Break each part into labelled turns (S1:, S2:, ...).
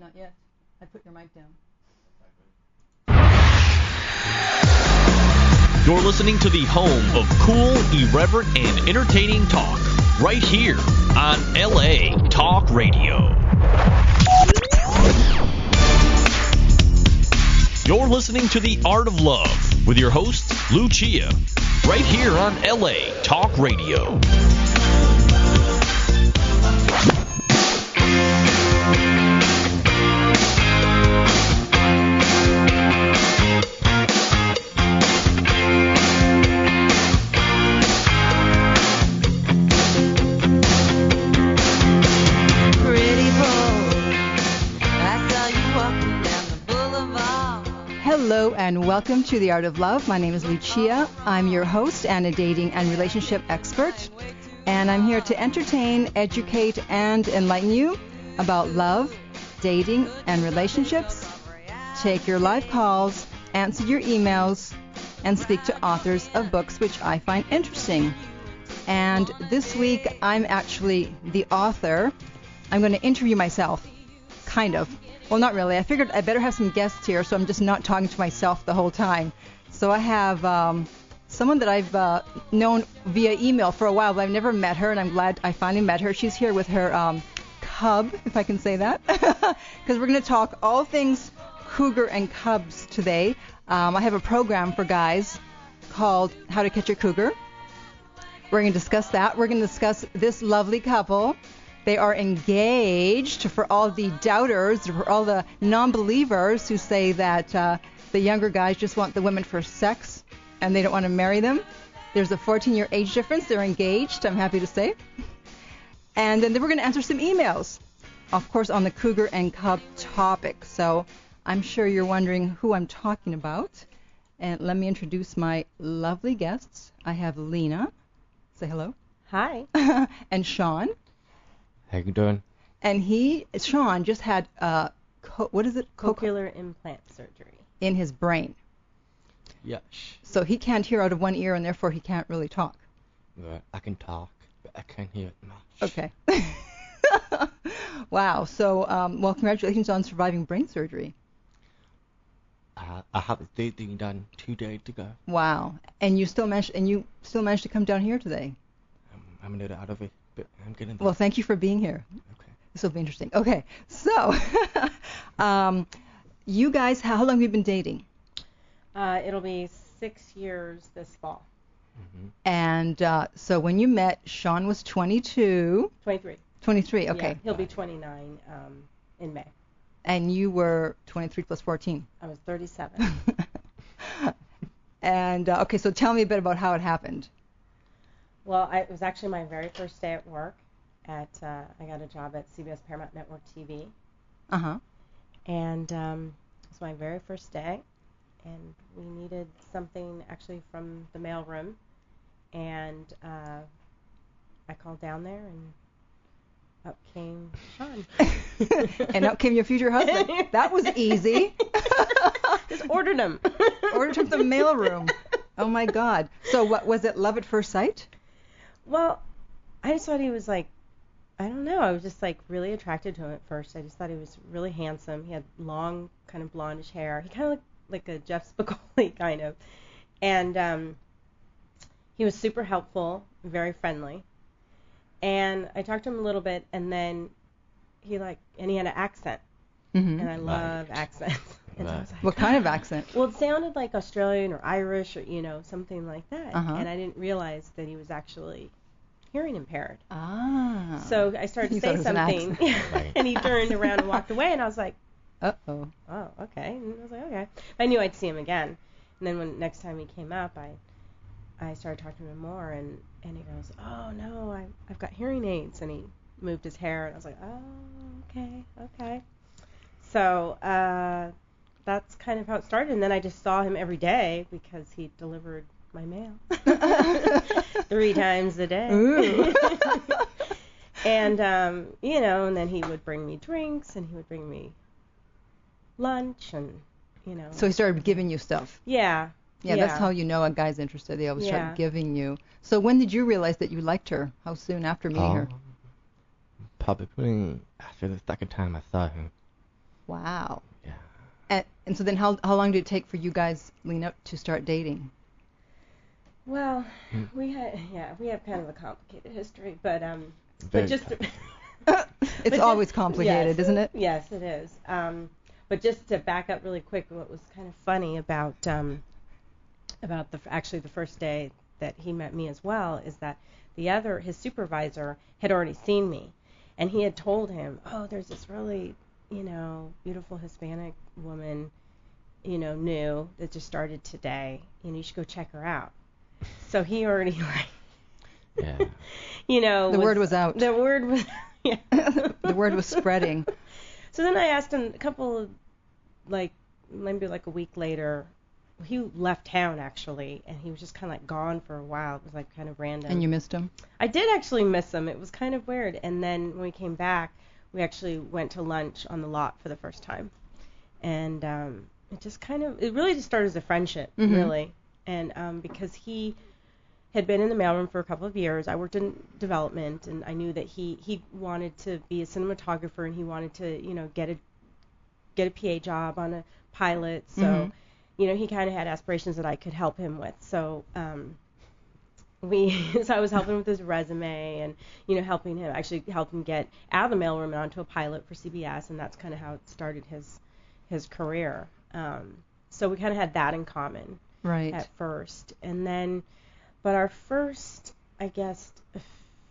S1: Not yet. I put your mic down.
S2: You're listening to the home of cool, irreverent, and entertaining talk. Right here on LA Talk Radio. You're listening to The Art of Love with your host, Lucia. Right here on LA Talk Radio.
S1: Welcome to The Art of Love. My name is Lucia. I'm your host and a dating and relationship expert. And I'm here to entertain, educate, and enlighten you about love, dating, and relationships. Take your live calls, answer your emails, and speak to authors of books which I find interesting. And this week, I'm actually the author. I'm going to interview myself, kind of. Well, not really. I figured I better have some guests here, so I'm just not talking to myself the whole time. So I have um, someone that I've uh, known via email for a while, but I've never met her, and I'm glad I finally met her. She's here with her um, cub, if I can say that, because we're going to talk all things cougar and cubs today. Um, I have a program for guys called How to Catch a Cougar. We're going to discuss that. We're going to discuss this lovely couple. They are engaged for all the doubters, for all the non believers who say that uh, the younger guys just want the women for sex and they don't want to marry them. There's a 14 year age difference. They're engaged, I'm happy to say. And then we're going to answer some emails, of course, on the cougar and cub topic. So I'm sure you're wondering who I'm talking about. And let me introduce my lovely guests. I have Lina. Say hello.
S3: Hi.
S1: and Sean.
S4: How you doing?
S1: And he, Sean, just had uh, co- what is it? Co-
S3: Cochlear implant surgery.
S1: in his brain,
S4: Yes.
S1: so he can't hear out of one ear, and therefore he can't really talk.
S4: But I can talk, but I can't hear much.
S1: Okay. wow. So, um, well, congratulations on surviving brain surgery.
S4: I, I have the thing done two days ago.
S1: Wow. And you still managed, and you still managed to come down here today.
S4: I'm, I'm a little out of it, but I'm getting there.
S1: Well, thank you for being here.
S4: okay.
S1: This will be interesting. Okay. So, um, you guys, how long have you been dating?
S3: Uh, it'll be six years this fall.
S4: hmm
S1: And uh, so when you met, Sean was 22,
S3: 23.
S1: 23.
S3: Yeah,
S1: Okay.
S3: he'll be 29 um, in May.
S1: And you were 23 plus 14.
S3: I was 37.
S1: and uh, okay, so tell me a bit about how it happened.
S3: Well, I, it was actually my very first day at work. At uh, I got a job at CBS Paramount Network TV,
S1: Uh huh.
S3: and um, it was my very first day. And we needed something actually from the mailroom, and uh, I called down there, and up came Sean.
S1: and up came your future husband. That was easy.
S3: Just ordered him.
S1: Ordered him from the mailroom. Oh my God. So what was it? Love at first sight?
S3: Well, I just thought he was like, I don't know. I was just like really attracted to him at first. I just thought he was really handsome. He had long, kind of blondish hair. He kind of looked like a Jeff Spicoli kind of, and um, he was super helpful, very friendly. And I talked to him a little bit, and then he like, and he had an accent,
S1: Mm-hmm.
S3: and I love accents.
S4: Right.
S3: like,
S1: What kind of accent?
S3: well, it sounded like Australian or Irish or you know something like that,
S1: Uh-huh.
S3: and I didn't realize that he was actually hearing impaired.
S1: Ah.
S3: So I started to
S1: thought
S3: say
S1: it was an
S3: something, and he turned around and walked away, and I was like,
S1: Uh oh.
S3: oh, okay. And I was like, okay. I knew I'd see him again, and then when next time he came up, I I started talking to him more, and and he goes, oh no, I I've got hearing aids, and he moved his hair, and I was like, oh, okay, okay. So uh, that's kind of how it started, and then I just saw him every day because he delivered my mail three times a day. And um, you know, and then he would bring me drinks, and he would bring me lunch, and you know.
S1: So he started giving you stuff.
S3: yeah.
S1: Yeah, that's how you know a guy's interested. They always
S3: Yeah.
S1: start giving you. So when did you realize that you liked her? How soon after meeting her?
S4: Um, Probably after the second time I saw him.
S1: Wow.
S4: Yeah.
S1: And, and so then how how long did it take for you guys, Lina, to start dating?
S3: Well, we had yeah, we have kind of a complicated history, but um,
S4: Very
S3: but just
S1: It's
S3: just-
S1: always complicated,
S3: yes.
S1: isn't it?
S3: Yes, it is. Um, but just to back up really quick, what was kind of funny about um, about the actually the first day that he met me as well is that the other his supervisor had already seen me, and he had told him, oh, there's this really you know beautiful Hispanic woman, you know, new that just started today. You know, you should go check her out. So he already like
S4: Yeah.
S3: you know
S1: The word was out.
S3: The word was yeah.
S1: the word was spreading.
S3: So then I asked him a couple of, like, maybe like a week later. He left town actually, and he was just kind of like gone for a while. It was like kind of random.
S1: And you missed him?
S3: I did actually miss him. It was kind of weird. And then when we came back, we actually went to lunch on the lot for the first time, and um, it just kind of, it really just started as a friendship,
S1: Mhm.
S3: really. And um, because he had been in the mailroom for a couple of years. I worked in development, and I knew that he he wanted to be a cinematographer, and he wanted to you know get a get a PA job on a pilot. So
S1: Mhm.
S3: you know he kind of had aspirations that I could help him with. So um, we so I was helping with his resume and you know helping him actually help him get out of the mailroom and onto a pilot for CBS, and that's kind of how it started his his career. Um, so we kind of had that in common
S1: Right.
S3: at first, and then, but our first, I guess,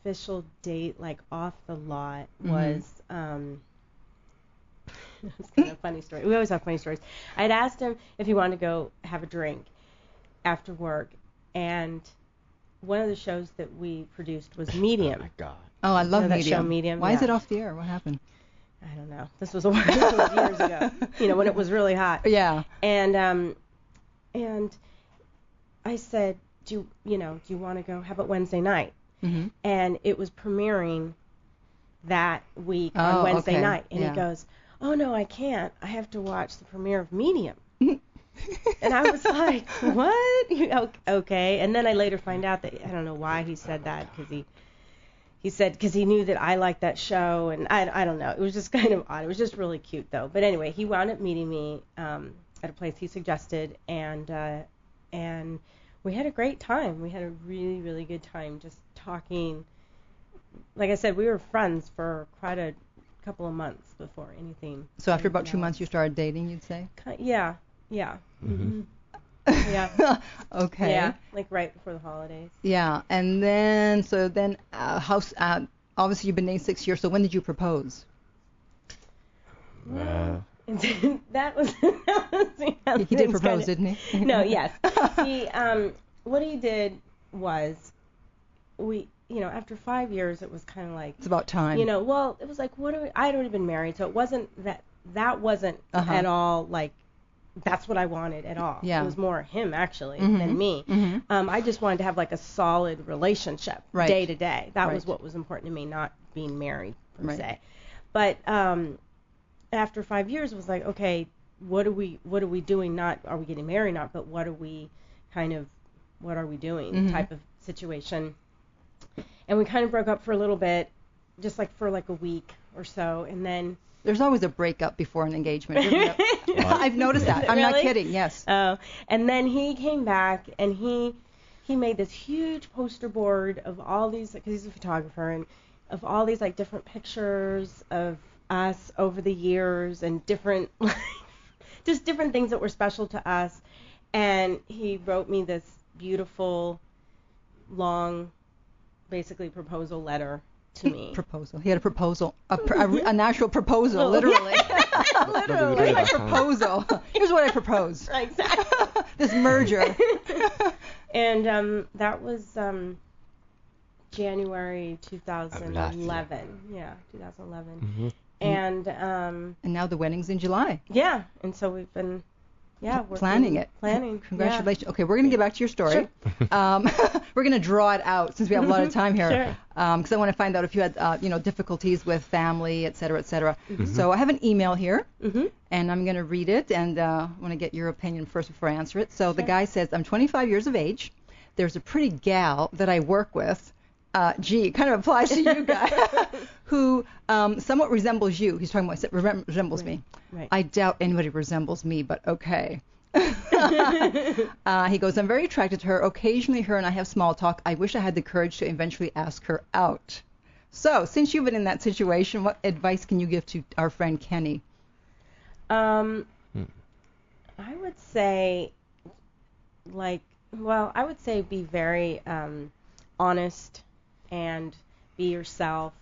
S3: official date, like off the lot,
S1: Mhm.
S3: was. Um, it's kind of a funny story. We always have funny stories. I had asked him if he wanted to go have a drink after work, and one of the shows that we produced was Medium.
S4: Oh my God.
S1: Oh, I love
S3: know that
S1: Medium.
S3: show, Medium?
S1: Why is it off the air? What happened?
S3: I don't know. This was a this was years ago. You know when it was really hot.
S1: Yeah.
S3: And um, and I said, do you, you know, do you want to go? How about Wednesday night?
S1: hmm
S3: And it was premiering that week
S1: Oh,
S3: on Wednesday
S1: okay.
S3: night. And
S1: Yeah.
S3: he goes, oh no, I can't. I have to watch the premiere of Medium. and I was like, what? You- Okay. And then I later find out that I don't know why he said that because he he said because he knew that I liked that show and I I don't know. It was just kind of odd. It was just really cute though. But anyway, he wound up meeting me um, at a place he suggested and uh, and we had a great time. We had a really really good time just talking. Like I said, we were friends for quite a couple of months before anything.
S1: So after about two
S3: anything
S1: months, you started dating, you'd say?
S3: Yeah, yeah.
S4: Mhm.
S3: Mhm. Yeah.
S1: okay.
S3: Yeah, like right before the holidays.
S1: Yeah, and then so then uh, house. Uh, obviously, you've been dating six years. So when did you propose?
S4: Uh,
S3: that was that was
S1: He, he did propose,
S3: kinda-
S1: didn't he?
S3: No, yes. He um what he did was we you know, after five years it was kinda like
S1: It's about time.
S3: you know, well, it was like what do we I'd already been married, so it wasn't that that wasn't
S1: Uh-huh.
S3: at all like that's what I wanted at all.
S1: Yeah.
S3: It was more him actually
S1: Mhm.
S3: than me.
S1: Mhm.
S3: Um, I just wanted to have like a solid relationship
S1: Right.
S3: day to day. That was what was important to me, not being married per
S1: Right.
S3: se. But um, after five years, was like, okay, what are we what are we doing? Not are we getting married? Not, but what are we kind of what are we doing?
S1: Mhm.
S3: Type of situation. And we kind of broke up for a little bit, just like for like a week or so, and then.
S1: There's always a breakup before an engagement. I've noticed that. I'm not kidding. Yes.
S3: Oh, and then he came back and he he made this huge poster board of all these because he's a photographer and of all these like different pictures of us over the years and different just different things that were special to us and he wrote me this beautiful long basically proposal letter to me
S1: Proposal. He had a proposal, a, pr- a, re- an actual proposal, literally.
S3: literally
S1: Here's my proposal. Here's what I propose.
S3: exactly
S1: this merger.
S3: and um, that was um, January 2011. Yeah, 2011.
S4: mhm.
S3: And um,
S1: and now the wedding's in July.
S3: yeah, and so we've been, yeah, working,
S1: planning it.
S3: Planning.
S1: Congratulations. Okay, we're gonna get back to your story. Sure. Um, we're gonna draw it out since we have a lot of time here.
S3: Sure.
S1: Because I want to find out if you had, uh, you know, difficulties with family, et cetera, et cetera.
S3: Mm-hmm.
S1: So I have an email here,
S3: Yeah. hmm
S1: and I'm gonna read it, and uh, I want to get your opinion first before I answer it. So the guy says, I'm 25 years of age. There's a pretty gal that I work with, uh, gee, it kind of applies to you guys, who um, somewhat resembles you. He's talking about resem- resembles me.
S3: Right.
S1: I doubt anybody resembles me, but okay. uh, he goes, I'm very attracted to her. Occasionally, her and I have small talk. I wish I had the courage to eventually ask her out. So, since you've been in that situation, what advice can you give to our friend Kenny?
S3: Um, I would say, like, well, I would say be very um, honest and be yourself.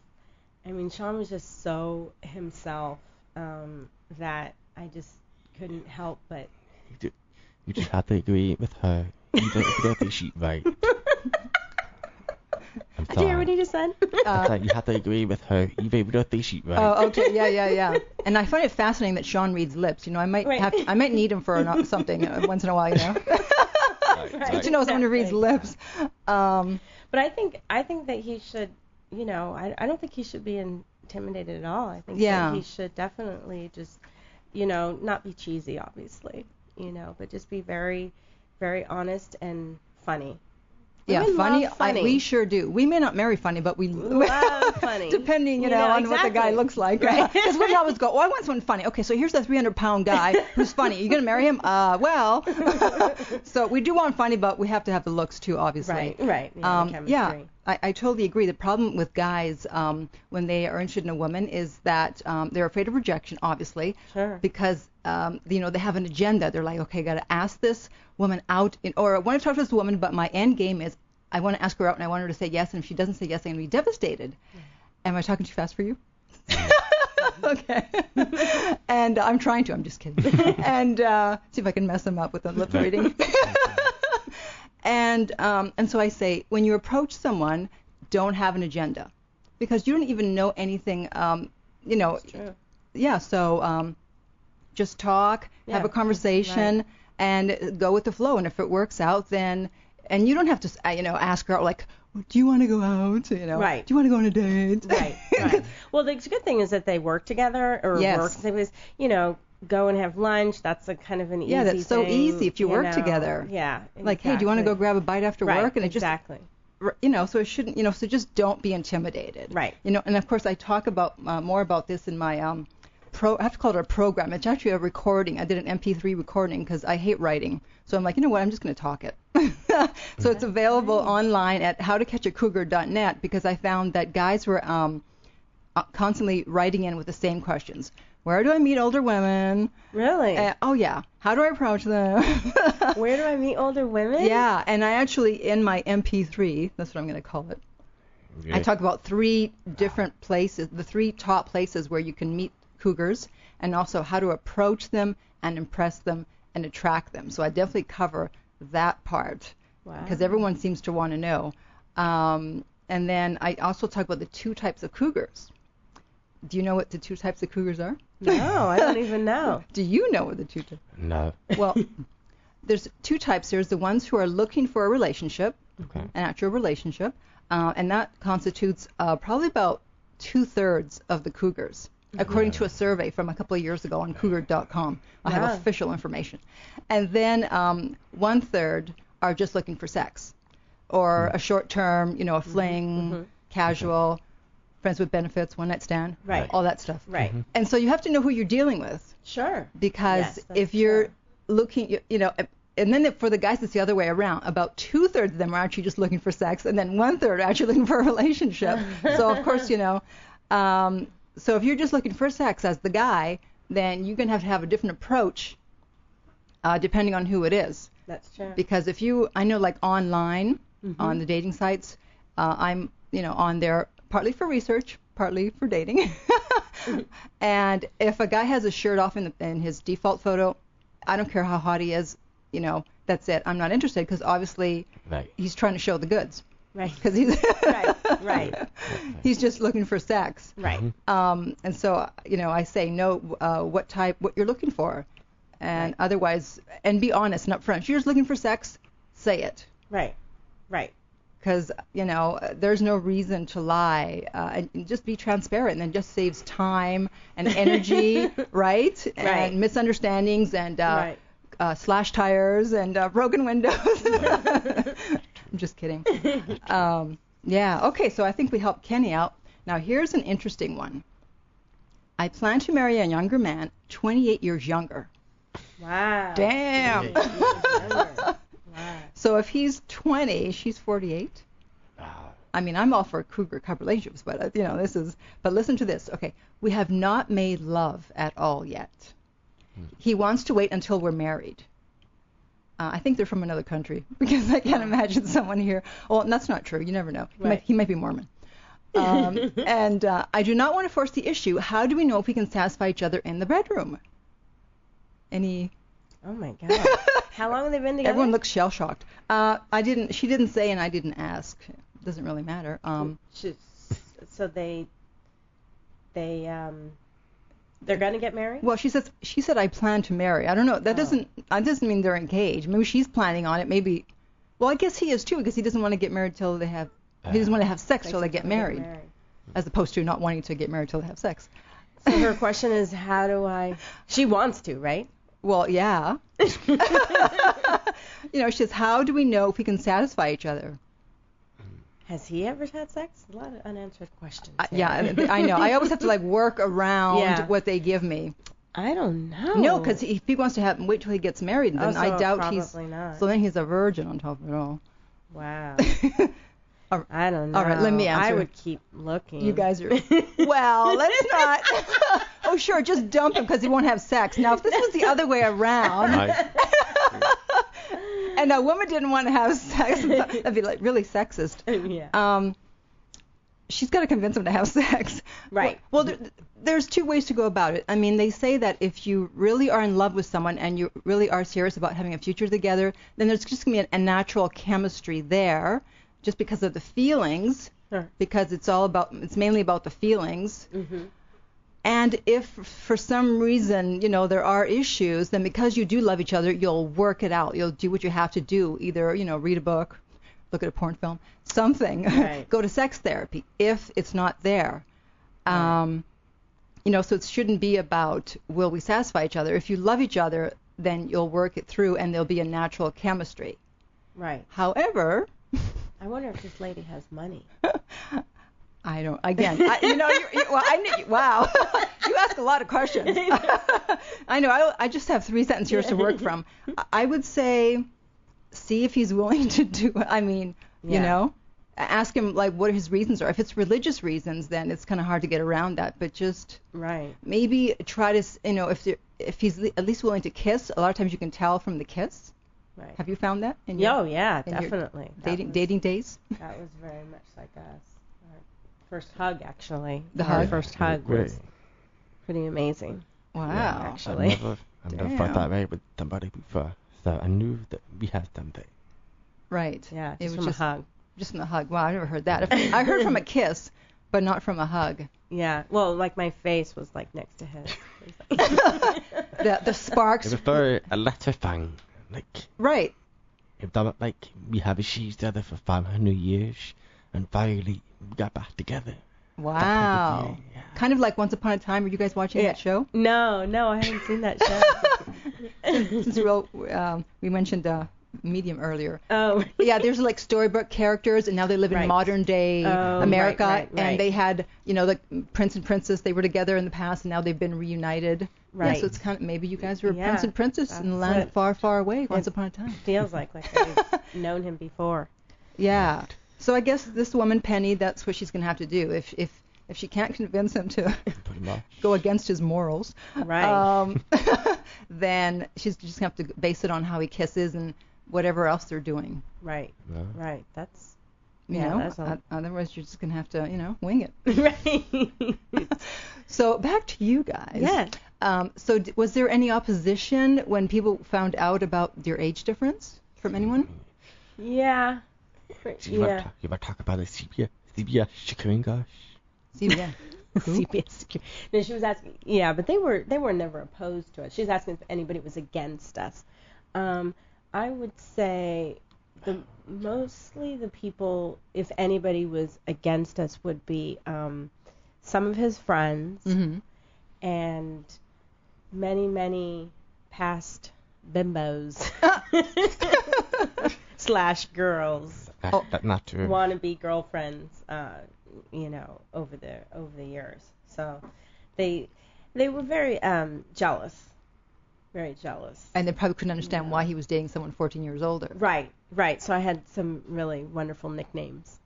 S3: I mean, Sean was just so himself um, that I just couldn't help but.
S4: You, ju- you just have to agree with her. You don't, you don't think she's right. I'm sorry.
S3: Did you hear what he
S4: sorry.
S3: just said?
S4: It's like you have to agree with her. You don't- don't think she's right.
S1: Oh, okay, yeah, yeah, yeah. And I find it fascinating that Sean reads lips. You know, I might
S3: Right.
S1: have, I might need him for an, something uh, once in a while. You know,
S4: Right,
S3: Right.
S1: Did you know someone who reads lips? Um,
S3: But I think I think that he should, you know, I I don't think he should be intimidated at all. I think
S1: Yeah.
S3: that he should definitely just, you know, not be cheesy, obviously, you know, but just be very, very honest and funny.
S1: Yeah,
S3: Women
S1: funny.
S3: funny.
S1: I, we sure do. We may not marry funny, but we
S3: Love funny.
S1: depending, you,
S3: You
S1: know,
S3: know,
S1: on what the guy looks like.
S3: Right.
S1: Because we always go, oh, I want someone funny. Okay, so here's a 300 pound guy who's funny. You gonna marry him? Uh, well. so we do want funny, but we have to have the looks too, obviously.
S3: Right, right. Yeah,
S1: Um, yeah. I, I totally agree. The problem with guys um, when they are interested in a woman is that um, they're afraid of rejection, obviously,
S3: Sure.
S1: because um, you know they have an agenda. They're like, okay, I got to ask this woman out, in, or I want to talk to this woman, but my end game is I want to ask her out and I want her to say yes, and if she doesn't say yes, I'm gonna be devastated. Am I talking too fast for you? okay. and I'm trying to. I'm just kidding. and uh, see if I can mess them up with the lip reading. and um, and so I say, when you approach someone, don't have an agenda, because you don't even know anything. Um, you know, yeah. So um, just talk, have a conversation, and go with the flow. And if it works out, then and you don't have to, you know, ask her like, do you want to go out? You know,
S3: Right.
S1: Do you want to go on a date?
S3: Right, right. Well, the good thing is that they work together or
S1: Yes.
S3: work. It was, you know, go and have lunch. That's a kind of an
S1: Yeah,
S3: easy yeah
S1: that's so
S3: thing,
S1: easy if you work
S3: know.
S1: together.
S3: Yeah.
S1: like, hey, do you want to go grab a bite after
S3: right,
S1: work? And it just
S3: exactly.
S1: r- you know, so it shouldn't, you know, so just don't be intimidated.
S3: Right.
S1: You know, and of course I talk about uh, more about this in my um, pro. I have to call it a program. It's actually a recording. I did an MP3 recording because I hate writing. So I'm like, you know what? I'm just going to talk it. so it's available online at howtocatchacougar.net because I found that guys were um, uh, constantly writing in with the same questions. Where do I meet older women?
S3: Really?
S1: Uh, oh yeah. How do I approach them?
S3: Where do I meet older women?
S1: Yeah, and I actually in my MP3, that's what I'm going to call it. I talk about three different places, the three top places where you can meet cougars, and also how to approach them and impress them and attract them. So I definitely cover that part
S3: Wow.
S1: because everyone seems to want to know. Um, and then I also talk about the two types of cougars. Do you know what the two types of cougars are?
S3: No, I don't even know.
S1: Do you know what the two types?
S4: No.
S1: Well, there's two types. There's the ones who are looking for a relationship,
S4: Okay.
S1: an actual relationship, uh, and that constitutes uh, probably about two thirds of the cougars, Mm-hmm. according to a survey from a couple of years ago on Cougar.com. I have
S3: Wow.
S1: official information. And then um, one third are just looking for sex, or hmm. a short term, you know, a mm-hmm. fling, mm-hmm. casual, friends with benefits, one night stand,
S3: Right.
S1: all that stuff.
S3: Right.
S1: And so you have to know who you're dealing with
S3: Sure.
S1: because
S3: Yes,
S1: if you're
S3: true.
S1: looking, you, you know, and then for the guys, it's the other way around. About two thirds of them are actually just looking for sex, and then one third are actually looking for a relationship. so of course, you know, um, so if you're just looking for sex as the guy, then you're gonna have to have a different approach, uh, depending on who it is.
S3: That's true.
S1: Because if you, I know, like online
S3: Mm-hmm.
S1: on the dating sites, uh, I'm, you know, on there partly for research, partly for dating. and if a guy has a shirt off in, the, in his default photo, I don't care how hot he is, you know, that's it. I'm not interested because obviously
S4: Right.
S1: he's trying to show the goods.
S3: Right.
S1: Because he's
S3: Right. Right.
S1: he's just looking for sex.
S3: Right.
S1: Um, and so, you know, I say know uh, what type, what you're looking for, and
S3: Right.
S1: otherwise, and be honest and upfront. If you're just looking for sex, say it
S3: Right. Right.
S1: because you know uh, there's no reason to lie uh, and and just be transparent and then just saves time and energy right and
S3: Right.
S1: misunderstandings and uh,
S3: Right.
S1: uh, slash tires and uh, broken windows i'm just kidding um, Yeah. Okay. So I think we helped Kenny out. Now here's an interesting one. I plan to marry a younger man, 28 years younger.
S3: Wow.
S1: Damn.
S3: wow.
S1: so if he's 20, she's 48.
S4: Ah,
S1: I mean, I'm all for cougar cub relationships, but uh, you know, this is. But listen to this. Okay, we have not made love at all yet. He wants to wait until we're married. Uh, I think they're from another country because I can't imagine someone here. Well, that's not true. You never know. He, might, he might be Mormon. Um, and uh, I do not want to force the issue. How do we know if we can satisfy each other in the bedroom? Any?
S3: Oh my god. How long have they been together?
S1: Everyone looks shell shocked. Uh, I didn't. She didn't say, and I didn't ask. It Doesn't really matter. Um,
S3: so they they um they're gonna get married.
S1: Well, she says she said I plan to marry. I don't know. That
S3: Oh.
S1: doesn't that doesn't mean they're engaged. Maybe she's planning on it. Maybe. Well, I guess he is too because he doesn't want to get married till they have. He doesn't want to have sex till they get married, as opposed to not wanting to get married till they have sex.
S3: So her question is, how do I? She wants to, right?
S1: Well, yeah. you know, she says, how do we know if we can satisfy each other?
S3: Has he ever had sex? A lot of unanswered questions.
S1: I, yeah, I I know. I always have to like work around
S3: Yeah.
S1: what they give me.
S3: I don't know.
S1: No, because if he wants to have wait till he gets married, then
S3: Oh,
S1: I
S3: so
S1: doubt he's.
S3: probably not.
S1: So then he's a virgin on top of it all.
S3: Wow.
S1: All right.
S3: I don't know.
S1: All right, let me answer.
S3: I would keep looking.
S1: You guys are. Well, let's not. oh, sure, just dump him because he won't have sex. Now, if this was the other way around,
S4: I,
S1: and a woman didn't want to have sex, that'd be like really sexist.
S3: yeah.
S1: Um, she's got to convince him to have sex.
S3: Right.
S1: Well, well there, there's two ways to go about it. I mean, they say that if you really are in love with someone and you really are serious about having a future together, then there's just going to be a, natural chemistry there, just because of the feelings.
S3: Sure.
S1: Because it's all about, it's mainly about the feelings.
S3: hmm
S1: And if for some reason, you know, there are issues, then because you do love each other, you'll work it out. You'll do what you have to do. Either, you know, read a book, look at a porn film, something.
S3: Right.
S1: Go to sex therapy if it's not there. Um, you know, so it shouldn't be about will we satisfy each other. If you love each other, then you'll work it through and there'll be a natural chemistry.
S3: Right.
S1: However,
S3: I wonder if this lady has money.
S1: I don't. Again, I, you know, you're, you well, I knew, wow, you ask a lot of questions. I know. I, I just have three sentences here to work from. I- would say, see if he's willing to do. I mean, you know, ask him like what his reasons are. If it's religious reasons, then it's kind of hard to get around that. But just
S3: Right.
S1: maybe try to, s- you know, if there- if he's at least willing to kiss. A lot of times you can tell from the kiss.
S3: Right.
S1: Have you found that? In your, Oh
S3: yeah,
S1: in
S3: definitely.
S1: Dating
S3: was-
S1: dating days?
S3: That was very much like us. Our first hug, actually.
S1: The
S3: Our
S1: hug?
S3: first hug
S4: Great.
S3: was pretty amazing.
S1: Wow. actually.
S4: I've
S3: actually.
S4: never, I've never felt that way with somebody before. So I knew that we had something.
S1: Right.
S3: Yeah,
S1: It was
S3: from
S1: just
S3: a hug.
S1: Just from a hug. Wow, I never heard that. I heard from a kiss, but not from a hug.
S3: Yeah. Well, like my face was like next to his.
S1: The the sparks.
S4: It was very electrifying. Like,
S1: Right.
S4: it felt like we have achieved together for 500 years and finally we got back together.
S1: Wow.
S4: yeah.
S1: Kind of like Once Upon a Time. Were you guys watching
S3: Yeah.
S1: that show?
S3: no, no, I haven't seen that show.
S1: Since we, all- um, we mentioned uh, Medium earlier.
S3: oh.
S1: Yeah, there's like storybook characters, and now they live in modern day
S3: Oh,
S1: America.
S3: right, right, right.
S1: And they had, you know, the prince and princess. They were together in the past, and now they've been reunited. Yeah,
S3: Right.
S1: so it's kind of maybe you guys were
S3: Yeah,
S1: prince and princess in the land far, far away. Once upon a time.
S3: Feels like like I've known him before.
S1: Yeah. So I guess this woman Penny, that's what she's gonna have to do. If if if she can't convince him to go against his morals,
S3: Right.
S1: um, then she's just gonna have to base it on how he kisses and whatever else they're doing.
S3: Right.
S4: Yeah.
S3: Right. That's
S1: You
S3: Yeah,
S1: know,
S3: that's all.
S1: Otherwise you're just gonna have to, you know, wing it.
S3: right.
S1: So back to you guys.
S3: Yeah.
S1: Um, so d- was there any opposition when people found out about your age difference from anyone?
S3: yeah.
S4: So you, want
S3: Yeah.
S4: to talk, you want to talk about the CBS, CBS Chickering gosh?
S1: See, yeah.
S3: CBS Security. No, she was asking. Yeah, but they were they were never opposed to us. She was asking if anybody was against us. Um, I would say the mostly the people, if anybody was against us, would be um, some of his friends
S1: hmm
S3: and many many past bimbos slash girls.
S4: That,
S1: Oh.
S4: that not true.
S3: wannabe girlfriends, uh, you know, over the over the years. So they they were very um, jealous, very jealous.
S1: And they probably couldn't understand why he was dating someone 14 years older.
S3: Right, right. So I had some really wonderful nicknames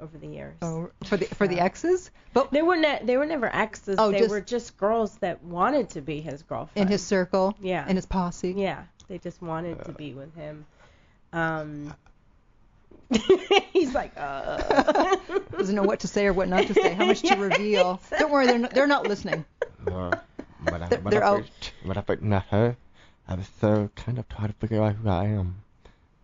S3: over the years.
S1: Oh, for the for the exes, but
S3: They were ne- they were never exes.
S1: Oh,
S3: they
S1: just-
S3: were just girls that wanted to be his girlfriend.
S1: in his circle,
S3: Yeah.
S1: in his posse.
S3: Yeah, they just wanted to be with him. Um, he's like, uh.
S1: Doesn't know what to say or what not to say, how much to reveal. Don't worry, they're not, they're not listening.
S4: When I,
S1: They're-
S4: when
S1: they're
S4: I
S1: out.
S4: first, when I first met her, I was so kind of trying to figure out who I am.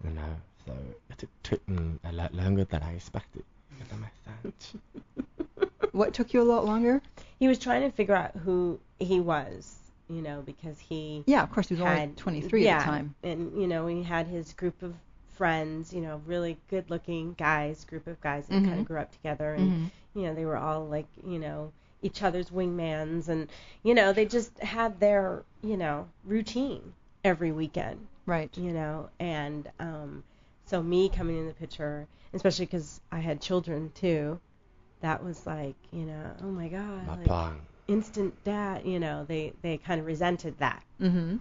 S4: You know, so it took me a lot longer than I expected. If that makes sense.
S1: What took you a lot longer?
S3: He was trying to figure out who he was, you know, because he
S1: Yeah, of course, he was only 23
S3: yeah,
S1: at the time.
S3: and you know he had his group of friends, you know, really good-looking guys, group of guys that
S1: Mhm.
S3: kind of grew up together, and
S1: Mhm.
S3: you know they were all like, you know, each other's wingmans, and you know they just had their, you know, routine every weekend.
S1: Right.
S3: you know and um so me coming in the picture especially because i had children too that was like you know oh my god
S4: My
S3: like, instant dad you know they they kind of resented that
S1: Mm-hmm.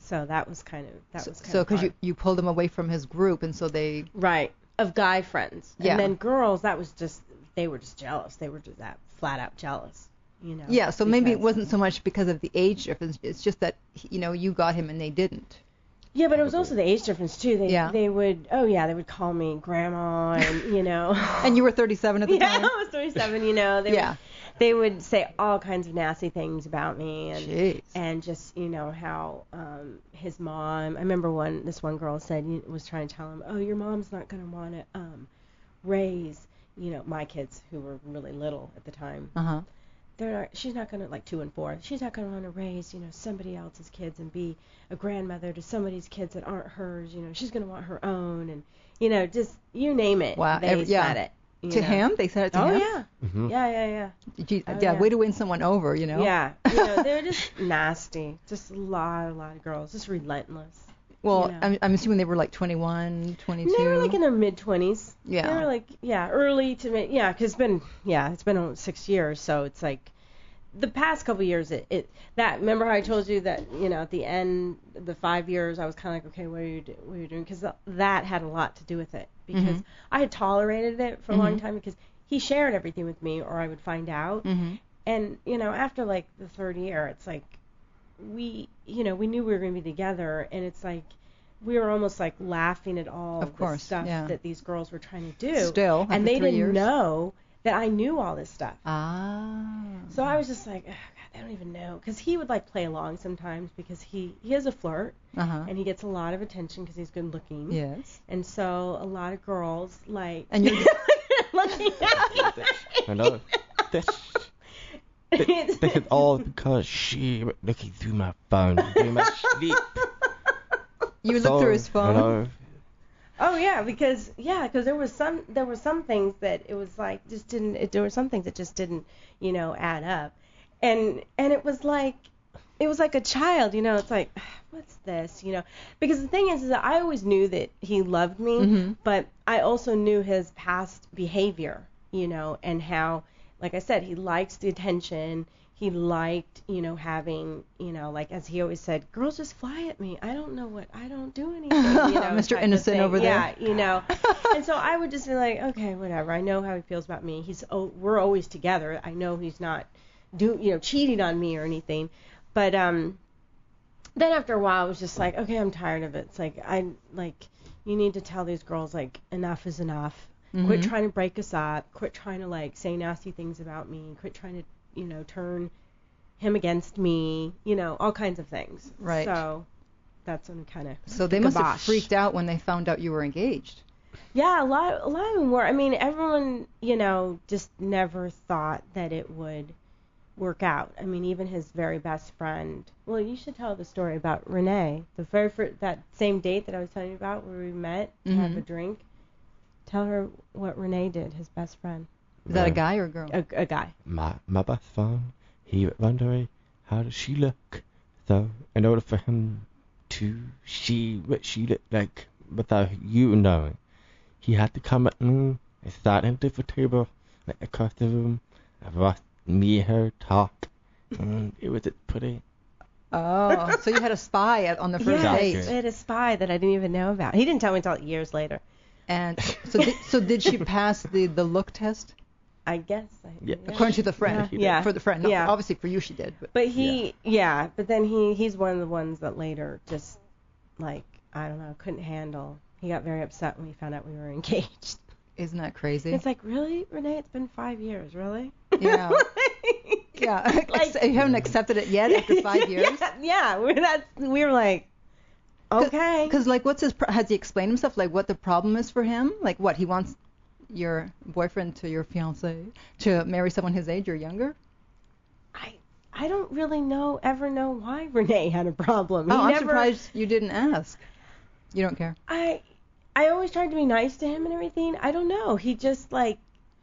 S3: So that was kind of that
S1: So,
S3: was kind
S1: so because you you pulled him away from his group, and so they
S3: right of guy friends
S1: Yeah.
S3: and then girls that was just they were just jealous they were just that flat out jealous you know
S1: yeah. So maybe it wasn't so much because of the age difference. It's just that you know you got him and they didn't.
S3: yeah but it was also the age difference too they
S1: Yeah.
S3: they would oh yeah they would call me grandma and you know
S1: And you were 37 at the
S3: yeah,
S1: time.
S3: I was 37. You know, they
S1: Yeah.
S3: would, they would say all kinds of nasty things about me, and
S1: Jeez.
S3: and just you know how um, his mom. I remember one this one girl said you was trying to tell him, oh, your mom's not gonna want to um, raise you know my kids who were really little at the time.
S1: Uh huh.
S3: They're not, she's not gonna like two and four. She's not gonna want to raise you know somebody else's kids and be a grandmother to somebody's kids that aren't hers. You know, she's gonna want her own, and you know just you name it.
S1: Wow,
S3: They
S1: every- yeah.
S3: it. You
S1: To
S3: know.
S1: him, they said it to
S3: Oh
S1: him.
S3: yeah.
S4: hmm
S3: Yeah, yeah, yeah.
S1: Gee,
S3: Oh,
S1: yeah,
S3: yeah.
S1: way to win someone over, you know.
S3: Yeah, you know, they're just nasty. Just a lot, a lot of girls, just relentless.
S1: Well,
S3: you know.
S1: I'm, I'm assuming they were like 21, 22.
S3: They were like in their mid twenties.
S1: Yeah.
S3: They were like, yeah, early to mid. Yeah, 'cause it's been, yeah, it's been six years, so it's like, the past couple years, it, it that. Remember how I told you that, you know, at the end, the five years, I was kind of like, okay, what are you, do, what are you doing? 'Cause that had a lot to do with it because
S1: Mhm.
S3: I had tolerated it for a long
S1: Mhm.
S3: time because he shared everything with me, or I would find out.
S1: hmm
S3: and you know after like the third year it's like we you know we knew we were going to be together and it's like we were almost like laughing at all
S1: Of
S3: the stuff
S1: yeah.
S3: that these girls were trying to do
S1: Still,
S3: and they didn't
S1: years.
S3: know that I knew all this stuff
S1: Ah.
S3: so I was just like oh, God, they don't even know because he would like play along sometimes because he he is a flirt
S1: Uh huh.
S3: and he gets a lot of attention because he's good looking
S1: Yes.
S3: and so a lot of girls like
S1: And you're-
S3: looking at me.
S4: Hello. This, this, this is all because she looking through my phone during my sleep.
S1: You looked
S4: So,
S1: through his phone.
S4: Hello.
S3: Oh yeah, because yeah, because there was some there were some things that it was like just didn't it, there were some things that just didn't you know add up, and and it was like it was like a child, you know. It's like what's this, you know? Because the thing is, is that I always knew that he loved me,
S1: Mhm.
S3: but I also knew his past behavior, you know, and how, like I said, he likes the attention. He liked, you know, having, you know, like as he always said, girls just fly at me. I don't know what, I don't do anything, you know.
S1: Mr. Innocent over there.
S3: Yeah, you know. and so I would just be like, okay, whatever. I know how he feels about me. He's, oh, we're always together. I know he's not, do, you know, cheating on me or anything. But um, then after a while, I was just like, okay, I'm tired of it. It's like I like, you need to tell these girls like enough is enough. Quit
S1: Mhm.
S3: trying to break us up. Quit trying to like say nasty things about me. Quit trying to, you know, turn him against me. You know, all kinds of things.
S1: Right.
S3: So that's when kind of.
S1: So they must have freaked out when they found out you were engaged.
S3: Yeah, a lot, a lot of them were. I mean, everyone, you know, just never thought that it would work out. I mean, even his very best friend. Well, you should tell the story about Renee. The very first, that same date that I was telling you about, where we met to have mm-hmm.
S1: a
S3: drink. Tell her what Renee did. His best friend,
S1: Is that a guy or a girl?
S3: a, a guy.
S4: My my best friend, he was wondering how does she look. So in order for him to see what she looked like without you knowing, he had to come at me and sat at the table like across the room and watch me her talk. And mm, it was pretty.
S1: Oh, so you had a spy at, on the first
S3: yeah,
S1: date.
S3: I had a spy that I didn't even know about. He didn't tell me until years later.
S1: And so, did, so did she pass the, the look test?
S3: I guess. I,
S4: Yeah.
S1: According to the friend.
S4: Yeah.
S3: Yeah.
S1: For the friend. No,
S3: Yeah.
S1: Obviously for you she did. But
S3: But he, yeah. But then he, he's one of the ones that later just, like, I don't know, couldn't handle. He got very upset when he found out we were engaged.
S1: isn't that crazy?
S3: It's like, really, Renee? It's been five years, really?
S1: Yeah. yeah.
S3: Like-
S1: you haven't accepted it yet after five years?
S3: yeah, yeah. We're we were like, okay.
S1: Because like, what's his? Pro- has he explained himself? Like, what the problem is for him? Like, what he wants your boyfriend to your fiance to marry someone his age or younger?
S3: I I don't really know ever know why Renee had a problem. He
S1: oh, I'm
S3: never,
S1: surprised you didn't ask. You don't care.
S3: I I always tried to be nice to him and everything. I don't know. He just like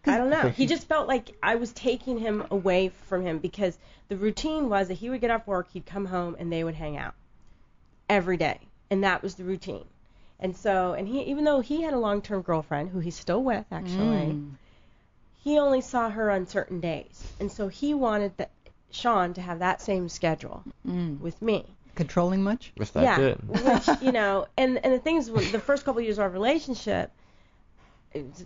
S3: I don't know. He just felt like I was taking him away from him because the routine was that he would get off work, he'd come home, and they would hang out every day, and that was the routine. And so, and he, even though he had a long-term girlfriend who he's still with actually,
S1: Mm.
S3: he only saw her on certain days, and so he wanted that Sean to have that same schedule
S1: Mm.
S3: with me.
S1: Controlling much?
S4: What's that
S3: yeah,
S4: good?
S3: which you know, and and the things when the first couple of years of our relationship, it's,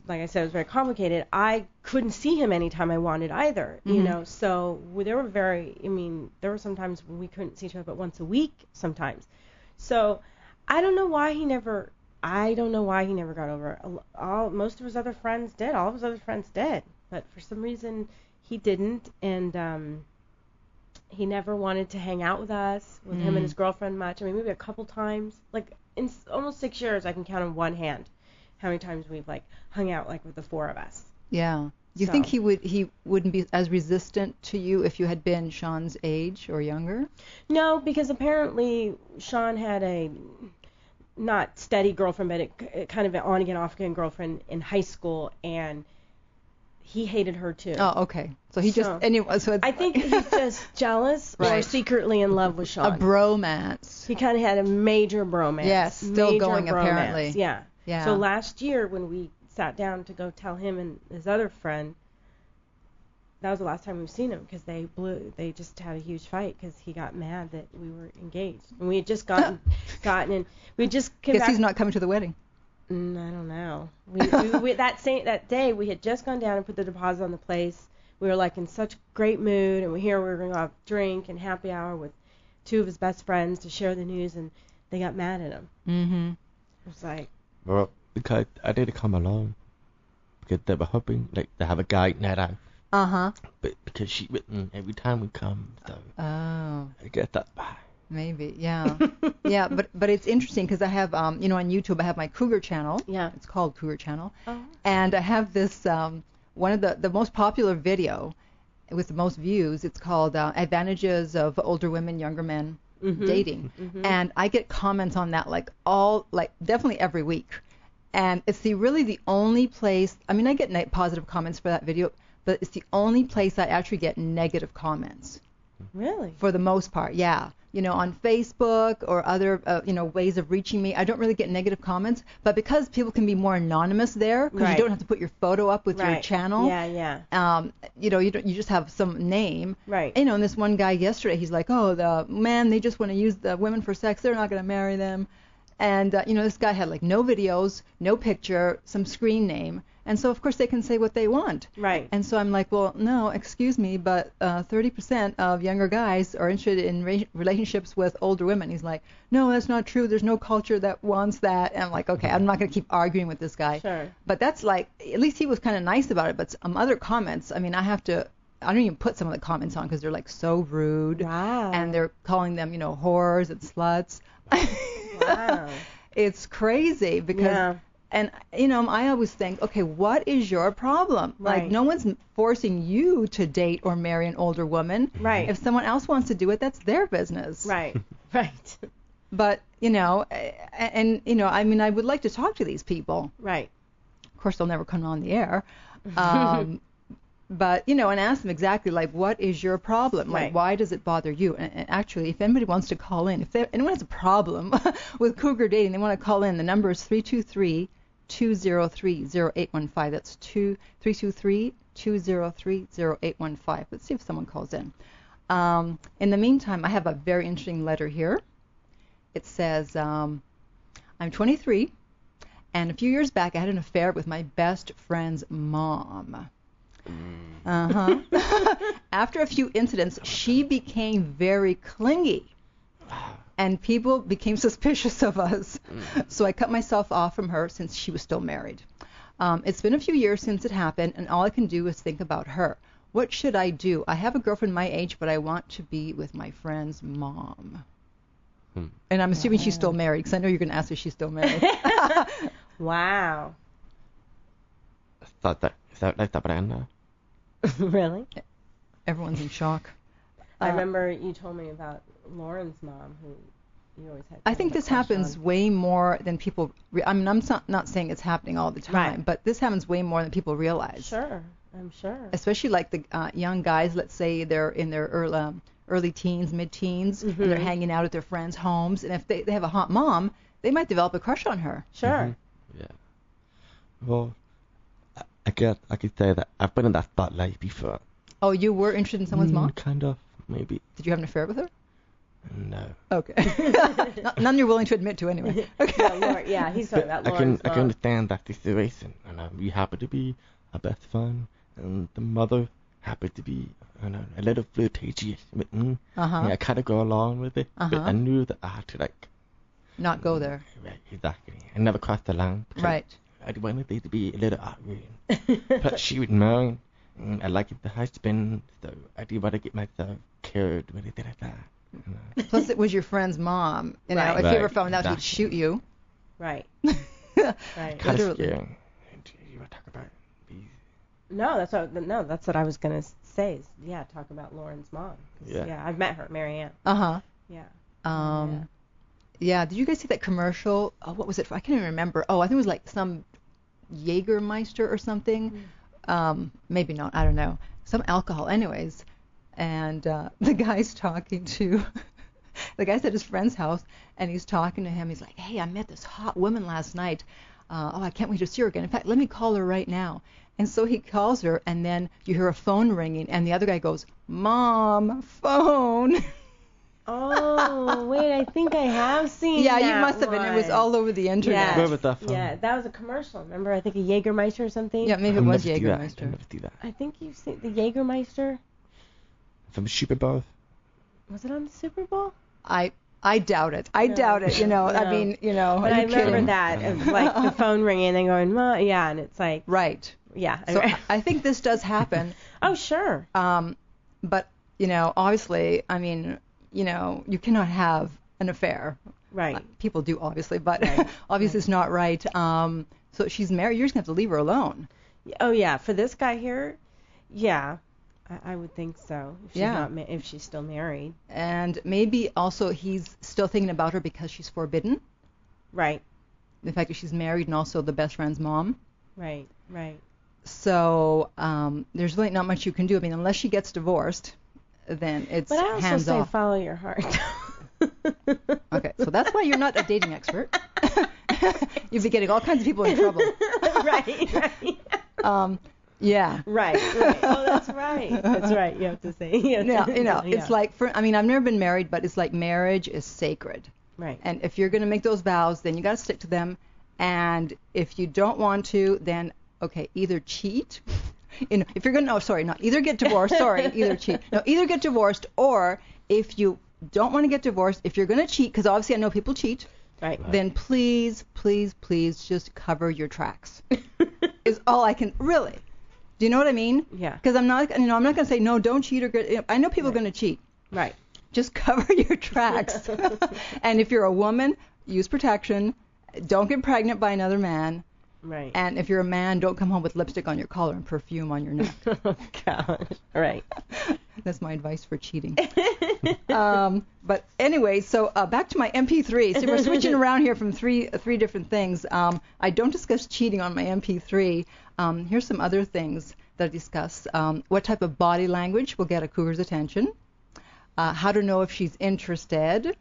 S3: like I said, it was very complicated. I couldn't see him anytime I wanted either, you
S1: Mhm.
S3: know. So there were very, I mean, there were sometimes when we couldn't see each other but once a week sometimes. So I don't know why he never. I don't know why he never got over it. All- All most of his other friends did. All of his other friends did, but for some reason he didn't, and um, he never wanted to hang out with us, with him
S1: Mm.
S3: and his girlfriend much. I mean, maybe a couple times. Like in almost six years, I can count on one hand how many times we've like hung out like with the four of us.
S1: Yeah. Do you think he would he wouldn't be as resistant to you if you had been Sean's age or younger?
S3: No, because apparently Sean had a not steady girlfriend, but it, kind of an on again, off again girlfriend in high school, and he hated her too.
S1: Oh, okay. So he just
S3: So-
S1: anyway. So it's
S3: I think he's just jealous or secretly in love with Sean.
S1: a bromance.
S3: he kind of had a major bromance.
S1: Yes, still going,
S3: bromance,
S1: apparently.
S3: Yeah.
S1: Yeah.
S3: So last year when we sat down to go tell him and his other friend, that was the last time we've seen him because they blew. They just had a huge fight because he got mad that we were engaged and we had just gotten gotten in. We just
S1: Guess
S3: back.
S1: he's not coming to the wedding.
S3: Mm, I don't know. We, we, we that same that day we had just gone down and put the deposit on the place. We were like in such great mood, and we here we were going to have a drink and happy hour with two of his best friends to share the news, and they got mad at him.
S1: Mm-hmm.
S3: It was like,
S4: Well, because I didn't come alone. Because they were hoping like to have a guy night out.
S1: Uh huh.
S4: But because she written every time we come, so
S1: Oh,
S4: I guess that's why.
S1: maybe. Yeah. yeah, but but it's interesting because I have um you know on YouTube I have my Cougar channel.
S3: Yeah.
S1: It's called Cougar channel.
S3: oh,
S1: and I have this um, one of the the most popular video with the most views. It's called uh, "Advantages of Older Women, Younger Men
S3: Mhm.
S1: Dating,"
S3: Mhm.
S1: and I get comments on that like all like definitely every week, and it's the really the only place. I mean, I get ne- positive comments for that video, but it's the only place I actually get negative comments
S3: really?
S1: for the most part. Yeah. You know, on Facebook or other, uh, you know, ways of reaching me, I don't really get negative comments. But because people can be more anonymous there, because
S3: Right.
S1: you don't have to put your photo up with your channel,
S3: Yeah, yeah.
S1: um, you know, you don't, you just have some name.
S3: Right.
S1: You know, and this one guy yesterday, he's like, oh, the man, they just want to use the women for sex. They're not going to marry them. And uh, you know, this guy had like no videos, no picture, some screen name, and so of course they can say what they want.
S3: Right.
S1: And so I'm like, well, no, excuse me, but uh, 30% of younger guys are interested in re- relationships with older women. He's like, no, that's not true. There's no culture that wants that. And I'm like, okay, I'm not going to keep arguing with this guy.
S3: Sure.
S1: But that's like, at least he was kind of nice about it. But some other comments, I mean, I have to, I don't even put some of the comments on because they're like so rude.
S3: Wow.
S1: And they're calling them, you know, whores and sluts.
S3: Wow.
S1: it's crazy because
S3: Yeah.
S1: And you know i always think okay what is your problem like no one's forcing you to date or marry an older woman
S3: Right.
S1: if someone else wants to do it that's their business
S3: Right. Right.
S1: but you know and you know i mean i would like to talk to these people
S3: Right.
S1: of course they'll never come on the air um but you know and ask them exactly like what is your problem like
S3: Right.
S1: why does it bother you and, and actually if anybody wants to call in if there, anyone has a problem with cougar dating they want to call in the number is 323 323-0815. That's 2 323-203-0815. Let's see if someone calls in. Um, in the meantime, I have a very interesting letter here. It says, um, I'm 23, and a few years back I had an affair with my best friend's mom. Uh huh. After a few incidents, she became very clingy, and people became suspicious of us. So I cut myself off from her since she was still married. Um, it's been a few years since it happened, and all I can do is think about her. What should I do? I have a girlfriend my age, but I want to be with my friend's mom.
S4: Hmm.
S1: And I'm assuming she's still married, because I know you're going to ask if she's still married.
S3: Wow.
S4: Is that, that, is that like the brand now?
S3: really?
S1: Everyone's in shock.
S3: I
S1: Uh,
S3: remember you told me about Lauren's mom, who you always had.
S1: I think this happens
S3: on.
S1: way more than people. Re- I mean, I'm not, not saying it's happening all the time,
S3: Right.
S1: but this happens way more than people realize.
S3: Sure, I'm sure.
S1: Especially like the uh, young guys. Let's say they're in their early, um, early teens, mid-teens, and they're
S3: Mhm.
S1: hanging out at their friends' homes, and if they, they have a hot mom, they might develop a crush on her.
S3: Sure.
S4: Mhm. Yeah. Well, I, I guess I could say that I've been in that spotlight before.
S1: Oh, you were interested in someone's
S4: Mm,
S1: mom?
S4: Kind of, maybe.
S1: Did you have an affair with her?
S4: No.
S1: Okay. None you're willing to admit to anyway. Okay.
S3: Yeah, Lauren, yeah, he's talking
S4: But
S3: about
S4: I can
S3: Lauren's
S4: I can understand that situation, and um, we happen to be a best friend, and the mother happened to be you know, a little flirtatious with me.
S1: Uh-huh.
S4: I kind of go along with it, but
S1: Uh-huh.
S4: I knew that I had to like.
S1: Not go there.
S4: Right, exactly. I never crossed the line. because
S1: Right.
S4: I wanted it to be a little awkward. but she would know. And I like it the husband, so I didn't want to get myself killed or anything like that. you know.
S1: Plus, it was your friend's mom. You know,
S3: Right.
S1: if you ever
S4: Right,
S1: found out, he'd
S4: exactly.
S1: shoot you.
S3: Right. Right.
S4: Kind of
S1: Literally.
S4: scary. And You want to talk about these?
S3: No, that's what no, that's what I was gonna say. Is, yeah, talk about Lauren's mom. 'Cause,
S4: Yeah.
S3: Yeah, I've met her, Marianne.
S1: Uh huh.
S3: Yeah.
S1: Um, yeah. Did you guys see that commercial? Oh, what was it? For? I can't even remember. Oh, I think it was like some Jägermeister or something. Um, maybe not. I don't know. Some alcohol, anyways. And uh, the guy's talking to. the guy's at his friend's house, and he's talking to him. He's like, "Hey, I met this hot woman last night. Uh, oh, I can't wait to see her again. In fact, let me call her right now." And so he calls her, and then you hear a phone ringing, and the other guy goes, "Mom, phone."
S3: Oh wait, I think I have seen.
S1: Yeah, you must have been. It was all over the internet.
S4: Where was that from?
S3: Yeah, that was a commercial. Remember, I think a Jägermeister or something.
S1: Yeah, maybe
S4: I'll
S1: it was
S4: never see that. I'll
S1: Jägermeister.
S4: never see that.
S3: I think you've seen the Jägermeister.
S4: From Super Bowl?
S3: Was it on the Super Bowl?
S1: I I doubt it. I
S3: No,
S1: doubt it. You know, I mean, you know,
S3: But
S1: are
S3: I
S1: you
S3: remember
S1: kidding?
S3: that of like the phone ringing and then going, Ma, yeah, and it's like,
S1: Right.
S3: yeah. I-
S1: So I- I think this does happen.
S3: oh sure.
S1: Um, but you know, obviously, I mean, you know, you cannot have an affair.
S3: Right.
S1: People do, obviously, but
S3: Right,
S1: obviously it's not right. Um, so she's married. You're just gonna have to leave her alone.
S3: Oh yeah, for this guy here, yeah, I, I would think so. If she's
S1: Yeah.
S3: not ma- if she's still married.
S1: And maybe also he's still thinking about her because she's forbidden.
S3: Right.
S1: The fact that she's married and also the best friend's mom.
S3: Right. Right.
S1: So um, there's really not much you can do. I mean, unless she gets divorced, then it's
S3: But I also
S1: hands
S3: say
S1: off.
S3: follow your heart.
S1: Okay, so that's why you're not a dating expert. You'd be getting all kinds of people in trouble.
S3: right. Right.
S1: Um, yeah.
S3: Right. Right. Oh, that's right. That's right. You have to say. You
S1: Yeah,
S3: to-
S1: you know,
S3: yeah.
S1: it's like for I mean, I've never been married, but it's like marriage is sacred.
S3: Right.
S1: And if you're going to make those vows, then you got to stick to them. And if you don't want to, then okay, either cheat. You know, if you're going to, no, sorry, not either get divorced. Sorry, either cheat. No, either get divorced, or if you don't want to get divorced, if you're going to cheat, because obviously I know people cheat,
S3: Right.
S1: then please, please, please just cover your tracks. is all I can really. Do you know what I mean?
S3: Yeah.
S1: Because I'm not, you know, I'm not going to say no, don't cheat or get. I know people are going to cheat
S3: Right.
S1: just cover your tracks. and if you're a woman, use protection. Don't get pregnant by another man.
S3: Right.
S1: And if you're a man, don't come home with lipstick on your collar and perfume on your neck.
S3: oh gosh. Right.
S1: That's my advice for cheating. um, but anyway, so uh, back to my MP3. So we're switching around here from three three different things. Um, I don't discuss cheating on my MP3. Um, here's some other things that I discuss. Um, what type of body language will get a cougar's attention? Uh, how to know if she's interested?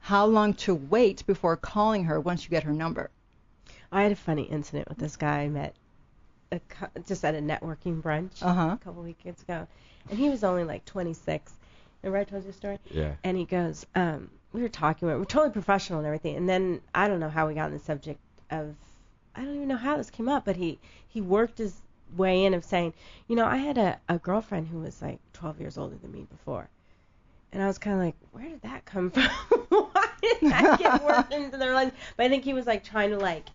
S1: How long to wait before calling her once you get her number?
S3: I had a funny incident with this guy I met a, just at a networking brunch
S1: Uh huh.
S3: a couple weekends ago, and he was only like 26. Remember I told you the story?
S4: Yeah.
S3: And he goes, um, we were talking, we were totally professional and everything, and then I don't know how we got on the subject of, I don't even know how this came up, but he he worked his way in of saying, you know, I had a, a girlfriend who was like 12 years older than me before. And I was kind of like, where did that come from? Why did that get worked into their lives? But I think he was like trying to like,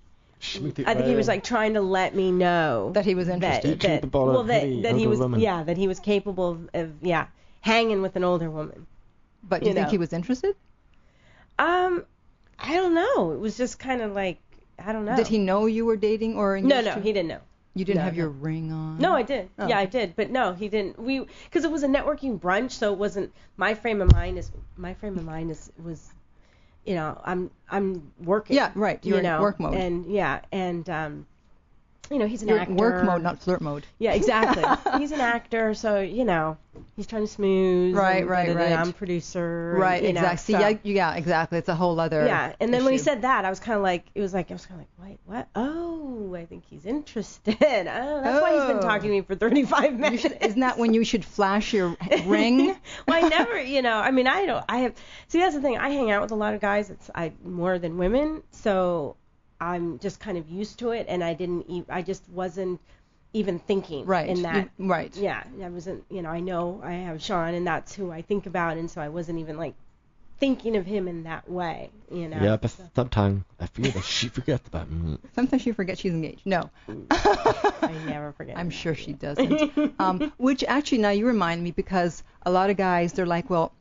S3: I think he was like trying to let me know
S1: That he was interested.
S4: Keep
S3: that
S4: the
S3: well that
S4: Hetty,
S3: that he was
S4: woman.
S3: yeah that he was capable of, of yeah hanging with an older woman.
S1: But do you,
S3: you
S1: think
S3: know.
S1: he was interested?
S3: Um, I don't know. It was just kind of like I don't know.
S1: Did he know you were dating or
S3: No, no,
S1: to-
S3: he didn't know.
S1: You didn't
S3: no,
S1: have
S3: no.
S1: your ring on.
S3: No, I did.
S1: Oh.
S3: Yeah, I did. But no, he didn't. We because it was a networking brunch, so it wasn't my frame of mind is my frame of mind is was, you know, I'm I'm working.
S1: Yeah, right. You're
S3: you
S1: in
S3: know,
S1: work mode.
S3: And yeah, and um, you know, he's an
S1: You're
S3: actor.
S1: work mode, not flirt mode.
S3: Yeah, exactly. he's an actor, so you know, he's trying to smooth.
S1: Right,
S3: and
S1: right, right.
S3: I'm producer.
S1: Right,
S3: know,
S1: exactly.
S3: so-
S1: See, I, yeah, exactly. It's a whole other.
S3: yeah, and then when he said that, I was kind of like, it was like, I was kind of like, wait, what? Oh, I think he's interested. Oh, that's why he's been
S1: Oh.
S3: talking to me for 35 minutes.
S1: should, isn't that when you should flash your ring?
S3: well, I never, you know, I mean, I don't, I have, see, that's the thing. I hang out with a lot of guys. It's I more than women, so I'm just kind of used to it, and I didn't, e- I just wasn't even thinking
S1: Right.
S3: in that.
S1: You- right.
S3: Yeah, I wasn't, you know, I know I have Sean, and that's who I think about, and so I wasn't even like thinking of him in that way, you know.
S4: Yeah, but
S3: So-
S4: sometimes I feel that she forgets about me.
S1: Sometimes she forgets she's engaged. No.
S3: I never forget.
S1: I'm sure she doesn't. um, which actually now you remind me because a lot of guys they're like, well,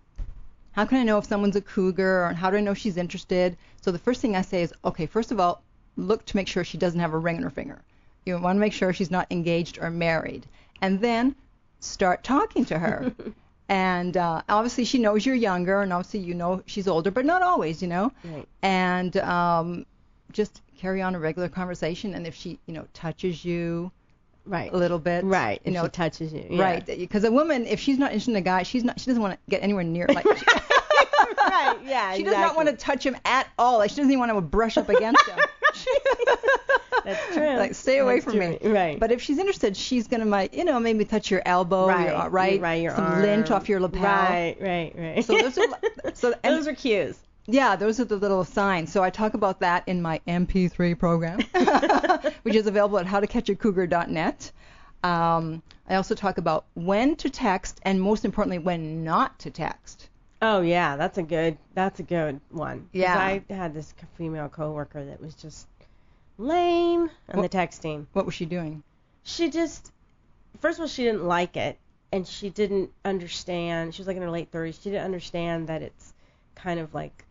S1: how can I know if someone's a cougar or how do I know she's interested? So the first thing I say is, okay, first of all, look to make sure she doesn't have a ring on her finger. You want to make sure she's not engaged or married, and then start talking to her. and uh, obviously she knows you're younger, and obviously you know she's older, but not always, you know.
S3: Right.
S1: And um, just carry on a regular conversation, and if she, you know, touches you
S3: Right.
S1: a little bit,
S3: Right.
S1: you
S3: if
S1: know,
S3: she touches you. yeah.
S1: Right, because a woman, if she's not interested in a guy, she's not. She doesn't want to get anywhere near. Like, she,
S3: right. Yeah.
S1: she does not want to touch him at all. Like, she doesn't even want to brush up against him.
S3: That's true.
S1: like, stay away
S3: That's
S1: from
S3: true.
S1: me.
S3: Right.
S1: But if she's interested, she's gonna, might, you know, maybe touch your elbow,
S3: right.
S1: your, right,
S3: Right. Your
S1: some
S3: arm.
S1: lint off your lapel.
S3: Right. Right. Right.
S1: So those are, so and,
S3: those are cues.
S1: yeah, those are the little signs. So I talk about that in my MP3 program, which is available at howtocatchacougar.net. Um, I also talk about when to text and most importantly when not to text.
S3: Oh yeah, that's a good. That's a good one.
S1: Yeah.
S3: I had this female coworker that was just lame on
S1: What-
S3: the texting.
S1: What was she doing?
S3: She just, first of all, she didn't like it, and she didn't understand. She was like in her late 30s. She didn't understand that it's kind of like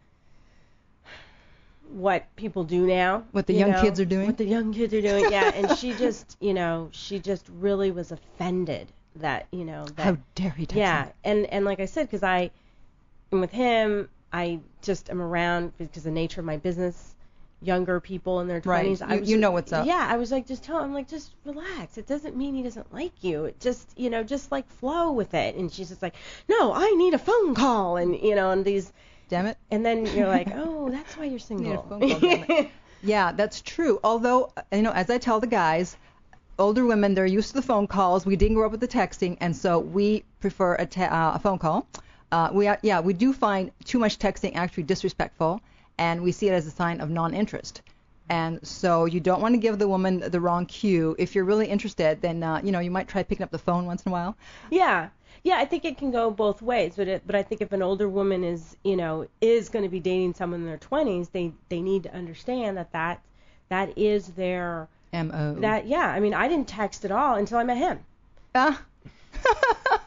S3: what people do now.
S1: What the
S3: you
S1: young
S3: know?
S1: kids are doing?
S3: What the young kids are doing, yeah. And she just, you know, she just really was offended that, you know, that
S1: How dare he text
S3: yeah,
S1: me?
S3: and and like I said, because I, am with him, I just am around because of the nature of my business, younger people in their
S1: Right.
S3: twenties. I
S1: You-
S3: was
S1: you know what's up.
S3: Yeah, I was like, just tell him, like, just relax. It doesn't mean he doesn't like you. It just, you know, just like flow with it. And she's just like, no, I need a phone call, and you know, and these,
S1: Damn it.
S3: and then you're like, oh, that's why you're
S1: Need
S3: single.
S1: a phone call. Yeah, that's true. Although, you know, as I tell the guys, older women, they're used to the phone calls. We didn't grow up with the texting, and so we prefer a, te- uh, a phone call. Uh, we are, yeah, we do find too much texting actually disrespectful, and we see it as a sign of non-interest. And so you don't want to give the woman the wrong cue. If you're really interested, then uh, you know you might try picking up the phone once in a while.
S3: Yeah. Yeah, I think it can go both ways, but it, but I think if an older woman is, you know, is going to be dating someone in their 20s, they they need to understand that that that is their
S1: M.O.
S3: that yeah, I mean, I didn't text at all until I met him.
S1: Ah.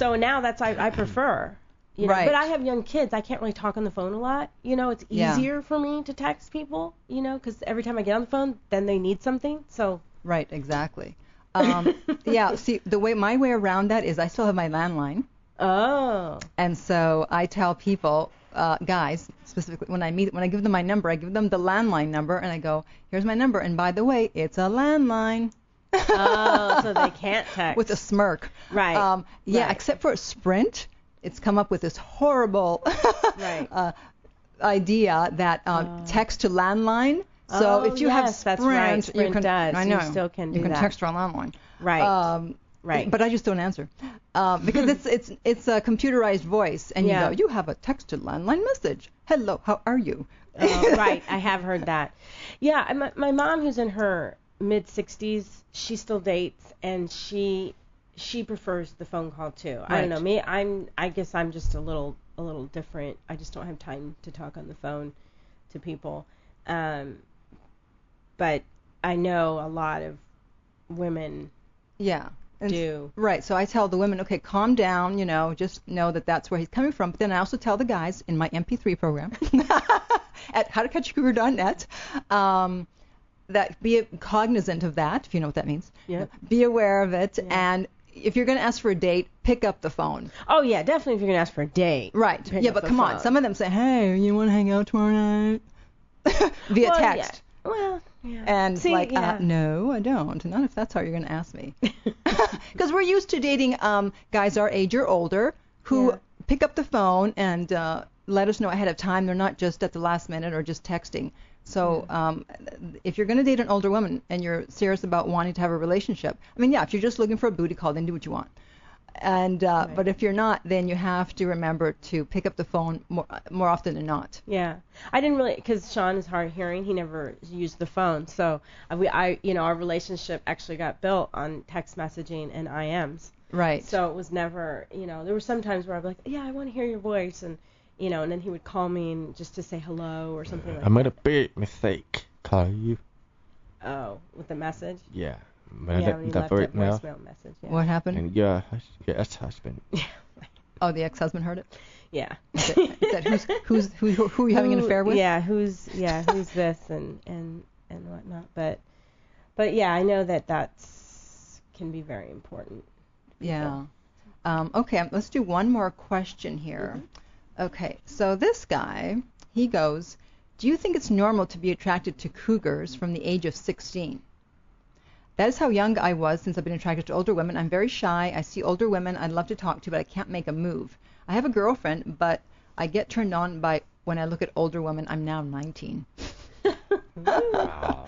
S3: So now that's I I prefer. You know,
S1: Right.
S3: But I have young kids. I can't really talk on the phone a lot. You know, it's
S1: Yeah.
S3: easier for me to text people, you know, cuz every time I get on the phone, then they need something. So
S1: Right, exactly. Um, yeah, see, the way my way around that is I still have my landline.
S3: oh.
S1: And so I tell people, uh, guys, specifically when I meet, when I give them my number, I give them the landline number, and I go, "Here's my number, and by the way, it's a landline."
S3: Oh, so they can't text.
S1: with a smirk.
S3: Right,
S1: Um, yeah,
S3: right.
S1: except for Sprint, it's come up with this horrible
S3: Right.
S1: uh, idea that um,
S3: Oh.
S1: text to landline So
S3: Oh,
S1: if you have
S3: yes,
S1: Sprint,
S3: that's right.
S1: you can,
S3: does.
S1: I
S3: You still can
S1: you
S3: do
S1: can
S3: that.
S1: text her landline.
S3: Right.
S1: Um,
S3: right.
S1: But I just don't answer um, because it's it's it's a computerized voice, and
S3: Yeah.
S1: you go, you have a text to landline message. Hello, how are you?
S3: Oh, right. I have heard that. Yeah, my, my mom, who's in her mid 60s, she still dates, and she she prefers the phone call too. I don't know. Me, I'm. I guess I'm just a little a little different. I just don't have time to talk on the phone to people. Um, but I know a lot of women
S1: Yeah. And
S3: do.
S1: Right. So I tell the women, okay, calm down. You know, just know that that's where he's coming from. But then I also tell the guys in my MP3 program at howtocatchacougar.net um, that be cognizant of that, if you know what that means.
S3: Yeah.
S1: Be aware of it,
S3: Yeah.
S1: and if you're going to ask for a date, pick up the phone.
S3: Oh yeah, definitely. If you're gonna ask for a date.
S1: Right.
S3: Pick
S1: yeah,
S3: up
S1: but
S3: the
S1: come on.
S3: phone.
S1: Some of them say, hey, you want to hang out tomorrow night? Via
S3: Well, yeah.
S1: text.
S3: Well, yeah.
S1: And
S3: See,
S1: like,
S3: yeah.
S1: uh, no, I don't. Not if that's how you're going to ask me. Because we're used to dating um, guys our age or older who
S3: Yeah.
S1: pick up the phone and uh, let us know ahead of time. They're not just at the last minute or just texting. So um, if you're going to date an older woman and you're serious about wanting to have a relationship, I mean, yeah, if you're just looking for a booty call, then do what you want. And uh,
S3: Right.
S1: but if you're not, then you have to remember to pick up the phone more more often than not.
S3: Yeah, I didn't really because Sean is hard of hearing. He never used the phone, so I, we, I, you know, our relationship actually got built on text messaging and IMs.
S1: Right.
S3: So it was never, you know, there were some times where I'd be like, yeah, I want to hear your voice, and you know, and then he would call me and just to say hello or something like
S4: I made a big mistake. Call you.
S3: Oh, with the message.
S4: Yeah. But
S3: yeah, when he
S4: that
S3: left a voicemail message. Yeah.
S1: what happened?
S4: And your, hus- your ex-husband.
S1: Oh, the ex-husband heard it.
S3: Yeah.
S1: Is it, is that who's who's who, who, who are you having an affair with?
S3: Yeah, who's yeah, who's this and and and whatnot. But but yeah, I know that that's can be very important.
S1: Yeah. Um, okay, um, let's do one more question here.
S3: Mm-hmm.
S1: Okay, so this guy, he goes, Do you think it's normal to be attracted to cougars from the age of 16? That is how young I was since I've been attracted to older women. I'm very shy. I see older women I'd love to talk to, but I can't make a move. I have a girlfriend, but I get turned on by when I look at older women. I'm now 19.
S4: wow.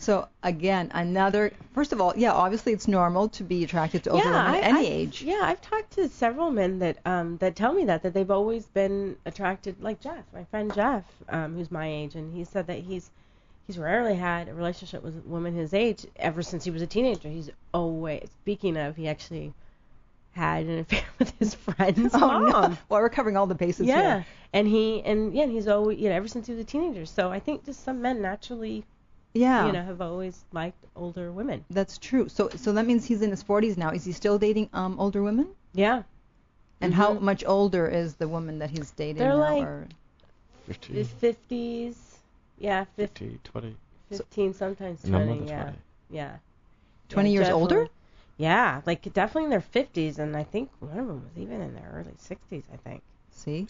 S1: So again, another. First of all, yeah, obviously it's normal to be attracted to older women
S3: I,
S1: at any
S3: I've-
S1: age.
S3: Yeah, I've talked to several men that um that tell me that that they've always been attracted like Jeff, my friend Jeff, um, who's my age, and he said that he's he's rarely had a relationship with a woman his age ever since he was a teenager. He's always speaking of he actually had an affair with his friend's
S1: Oh
S3: mom.
S1: no! Well, we're covering all the bases
S3: Yeah,
S1: here.
S3: and he and yeah, and he's always you know ever since he was a teenager. So I think just some men naturally
S1: Yeah,
S3: you know have always liked older women.
S1: that's true. So, so that means he's in his 40s now. Is he still dating um older women?
S3: Yeah,
S1: And how
S3: Mhm.
S1: much older is the woman that he's dating
S3: They're
S1: now?
S3: like-
S1: or-
S4: 50,
S3: the fifties. Yeah, 50,
S4: 50, 20.
S3: 15, sometimes
S4: And I'm
S3: 20. Yeah,
S4: 20.
S3: yeah.
S1: 20
S3: Yeah,
S1: years older?
S3: Yeah, like definitely in their 50s, and I think one of them was even in their early 60s. I think.
S1: See,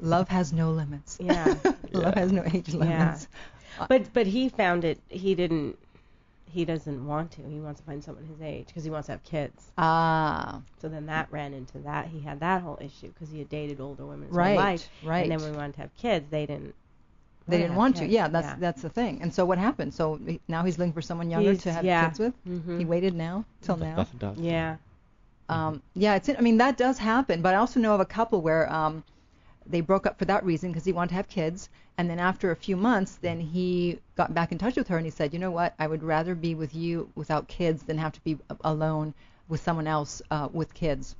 S1: love has no limits.
S3: Yeah.
S1: love
S4: Yeah.
S1: has no age limits.
S3: But but he found it. He didn't. He doesn't want to. He wants to find someone his age because he wants to have kids.
S1: Ah,
S3: So then that ran into that. He had that whole issue because he had dated older women his
S1: right,
S3: whole life.
S1: right.
S3: And then when we wanted to have kids, they didn't.
S1: they didn't
S3: have
S1: want to.
S3: kids.
S1: Yeah, that's that's the thing. And so what happened? So he- now he's looking for someone younger
S3: He's-
S1: to have
S3: yeah.
S1: kids with.
S3: Mhm.
S1: He waited now till now.
S3: Yeah.
S1: Um, yeah, it's. I mean, that does happen. But I also know of a couple where um, they broke up for that reason because he wanted to have kids, and then after a few months, then he got back in touch with her and he said, you know what, I would rather be with you without kids than have to be alone with someone else uh, with kids.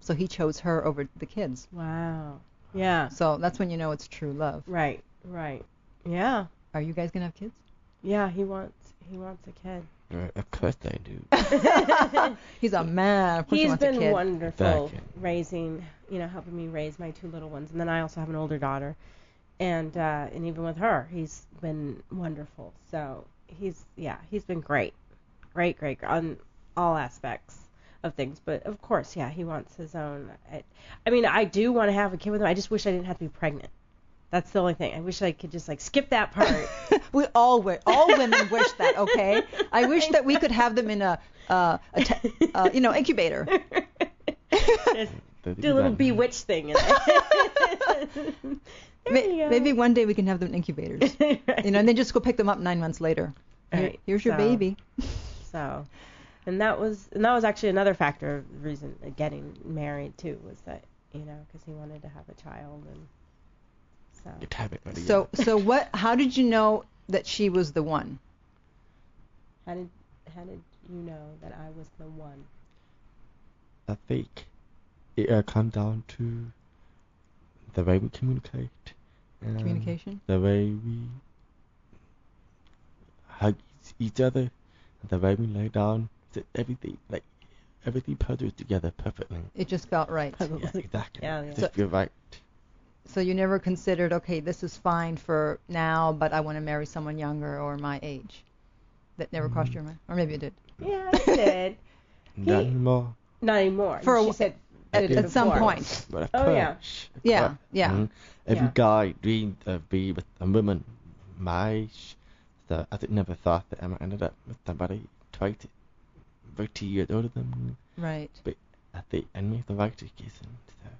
S1: So he chose her over the kids.
S3: Wow. Yeah.
S1: So that's when you know it's true love.
S3: Right. Right. Yeah.
S1: Are you guys gonna have kids?
S3: Yeah. He wants. He wants a kid.
S4: Right, Of course they do.
S1: He's a man. Of course he
S3: He's
S1: wants a
S3: been
S1: kid.
S3: wonderful raising, you know, helping me raise my two little ones, and then I also have an older daughter, and uh, and even with her, he's been wonderful. So he's yeah, he's been great, great, great on all aspects of things. But of course, yeah, he wants his own. I, I mean, I do want to have a kid with him. I just wish I didn't have to be pregnant. That's the only thing. I wish I could just like skip that part.
S1: we all wish, all women wish that. Okay, I wish that we could have them in a, uh, a te- uh, you know, incubator.
S3: Just- Do a little
S4: that.
S3: bewitched thing. In. There
S1: May-
S3: you go.
S1: Maybe one day we can have them in incubators.
S3: Right.
S1: You know, and then just go pick them up nine months later.
S3: Right.
S1: Here's your
S3: So-
S1: baby.
S3: So, and that was and that was actually another factor of the reason of getting married too was that you know because he wanted to have a child and so
S4: You'd have it ready.
S1: So, so what? How did you know that she was the one?
S3: how did how did you know that I was the one?
S4: I think it uh, comes down to the way we communicate. and
S1: Communication.
S4: The way we hug each other, the way we lay down. So everything, like everything puzzles together perfectly.
S1: It just felt right.
S4: Yeah, exactly.
S3: Yeah, yeah.
S4: Just feel right.
S1: So you never considered, okay, this is fine for now, but I want to marry someone younger or my age. That never crossed your mind, or maybe it did.
S3: Yeah, I did.
S4: Not anymore.
S3: Not anymore.
S1: For a
S3: she
S1: wh-
S3: said
S1: At, at some point.
S4: But of
S3: Oh, yeah.
S4: course,
S1: Yeah,
S4: course.
S1: yeah.
S4: Mhm. Every
S3: Yeah.
S4: guy dreamed of being with a woman my age. So I did never thought that Emma ended up with somebody 20, 30 years older than me.
S1: Right.
S4: But I think I made the right decision. So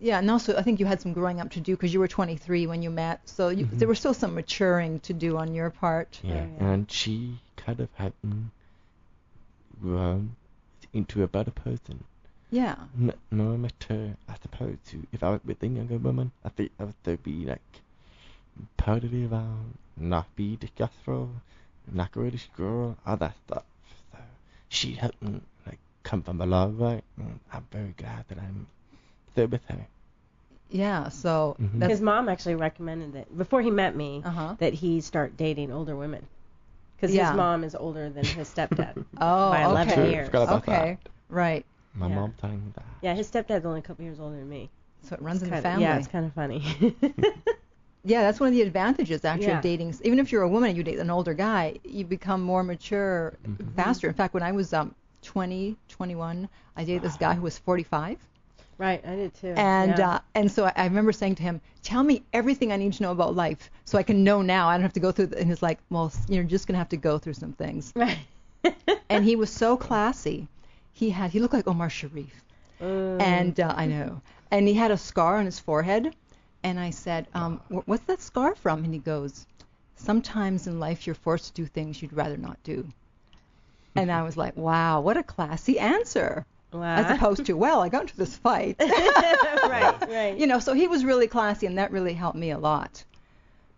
S1: Yeah, and also I think you had some growing up to do because you were 23 when you met, so you,
S4: Mhm.
S1: there was still some maturing to do on your part.
S4: yeah,
S3: yeah.
S4: and she kind of had me grown into a better person.
S1: Yeah.
S4: No, no matter, I suppose, to if I was with a younger woman, I think I would still be like proudly around, not be disgustful, not go to school, all that stuff. So she helped me like come from a long way, and I'm very glad that I'm still with her.
S1: Yeah. So
S4: Mhm.
S3: His mom actually recommended it before he met me
S1: uh-huh.
S3: that he start dating older women because
S1: Yeah.
S3: his mom is older than his stepdad.
S1: Oh,
S3: by 11
S1: okay.
S3: years.
S4: Forgot about
S1: Okay.
S4: that.
S1: Right.
S4: My
S3: Yeah.
S4: mom telling me that.
S3: Yeah, his stepdad's only a couple years older than me.
S1: So it runs in
S3: Kinda-
S1: the family.
S3: Yeah, it's kind of funny.
S1: Yeah, that's one of the advantages actually
S3: Yeah.
S1: of dating. Even if you're a woman and you date an older guy, you become more mature
S4: Mhm.
S1: faster. In fact, when I was um 20, 21, I dated this guy who was 45,
S3: right, I did too.
S1: and
S3: yeah.
S1: uh, and so I, I remember saying to him, "Tell me everything I need to know about life, so I can know now. I don't have to go through." The, and he's like, "Well, you're just gonna have to go through some things."
S3: right.
S1: And he was so classy. He had he looked like Omar Sharif.
S3: Mm.
S1: and uh, I know, and he had a scar on his forehead, and I said, um, "What's that scar from?" And he goes, "Sometimes in life you're forced to do things you'd rather not do." And I was like, "Wow, what a classy answer!"
S3: Wow.
S1: As opposed to, "Well, I got into this fight."
S3: right, right.
S1: you know, so he was really classy, and that really helped me a lot.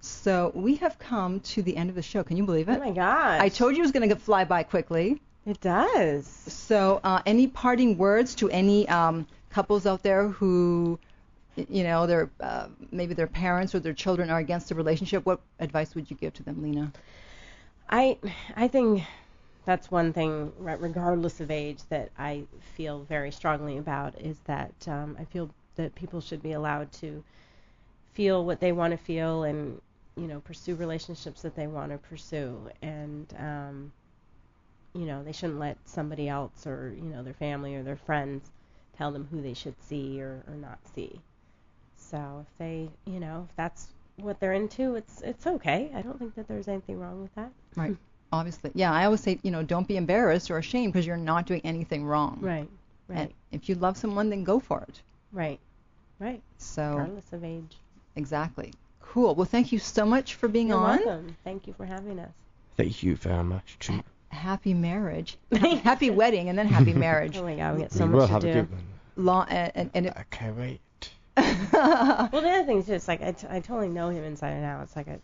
S1: So we have come to the end of the show. Can you believe it oh
S3: my gosh.
S1: I told you it was going to fly by quickly.
S3: It does.
S1: So, uh, any parting words to any um, couples out there who, you know, their uh, maybe their parents or their children are against the relationship? What advice would you give to them, Lina?
S3: I I think that's one thing, regardless of age, that I feel very strongly about is that um, I feel that people should be allowed to feel what they want to feel and you know pursue relationships that they want to pursue and um, you know they shouldn't let somebody else or you know their family or their friends tell them who they should see or, or not see. So if they you know if that's what they're into, it's it's okay. I don't think that there's anything wrong with that.
S1: Right. Obviously, yeah. I always say, you know, don't be embarrassed or ashamed because you're not doing anything wrong.
S3: Right. Right.
S1: And if you love someone, then go for it.
S3: Right. Right.
S1: So
S3: Regardless of age.
S1: exactly. Cool. Well, thank you so much for being
S3: You're
S1: on.
S3: welcome. Thank you for having us.
S4: Thank you very much, too.
S1: Happy marriage. happy wedding, and then happy marriage.
S3: Oh my God, we got so
S4: we will
S3: much
S4: have
S3: to
S4: a
S3: do.
S4: good one.
S1: Long, and, and, and it,
S4: I can't wait.
S3: Well, the other thing is just like I, t- I totally know him inside and out. It's like I,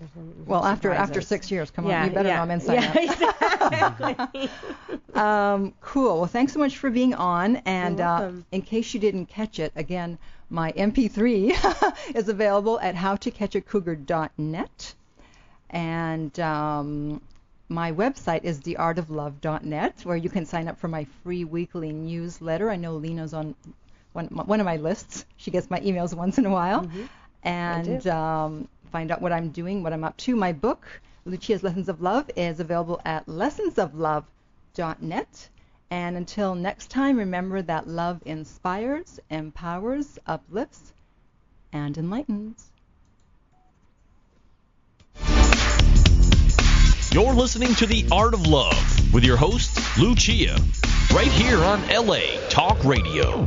S1: well, after after six years, come
S3: yeah,
S1: on, you better
S3: yeah,
S1: know I'm inside
S3: yeah,
S1: out.
S3: exactly.
S1: Um, cool. Well, thanks so much for being on. And uh, in case you didn't catch it, again, my MP3 is available at howtocatchacougar.net. And um, my website is theartoflove.net, where you can sign up for my free weekly newsletter. I know Lina's on one, one of my lists. She gets my emails once in a while.
S3: Mhm.
S1: And um, find out what I'm doing, what I'm up to. My book, Lucia's Lessons of Love, is available at lessonsoflove.net. And until next time, remember that love inspires, empowers, uplifts, and enlightens.
S2: You're listening to The Art of Love with your host, Lucia, right here on LA Talk Radio.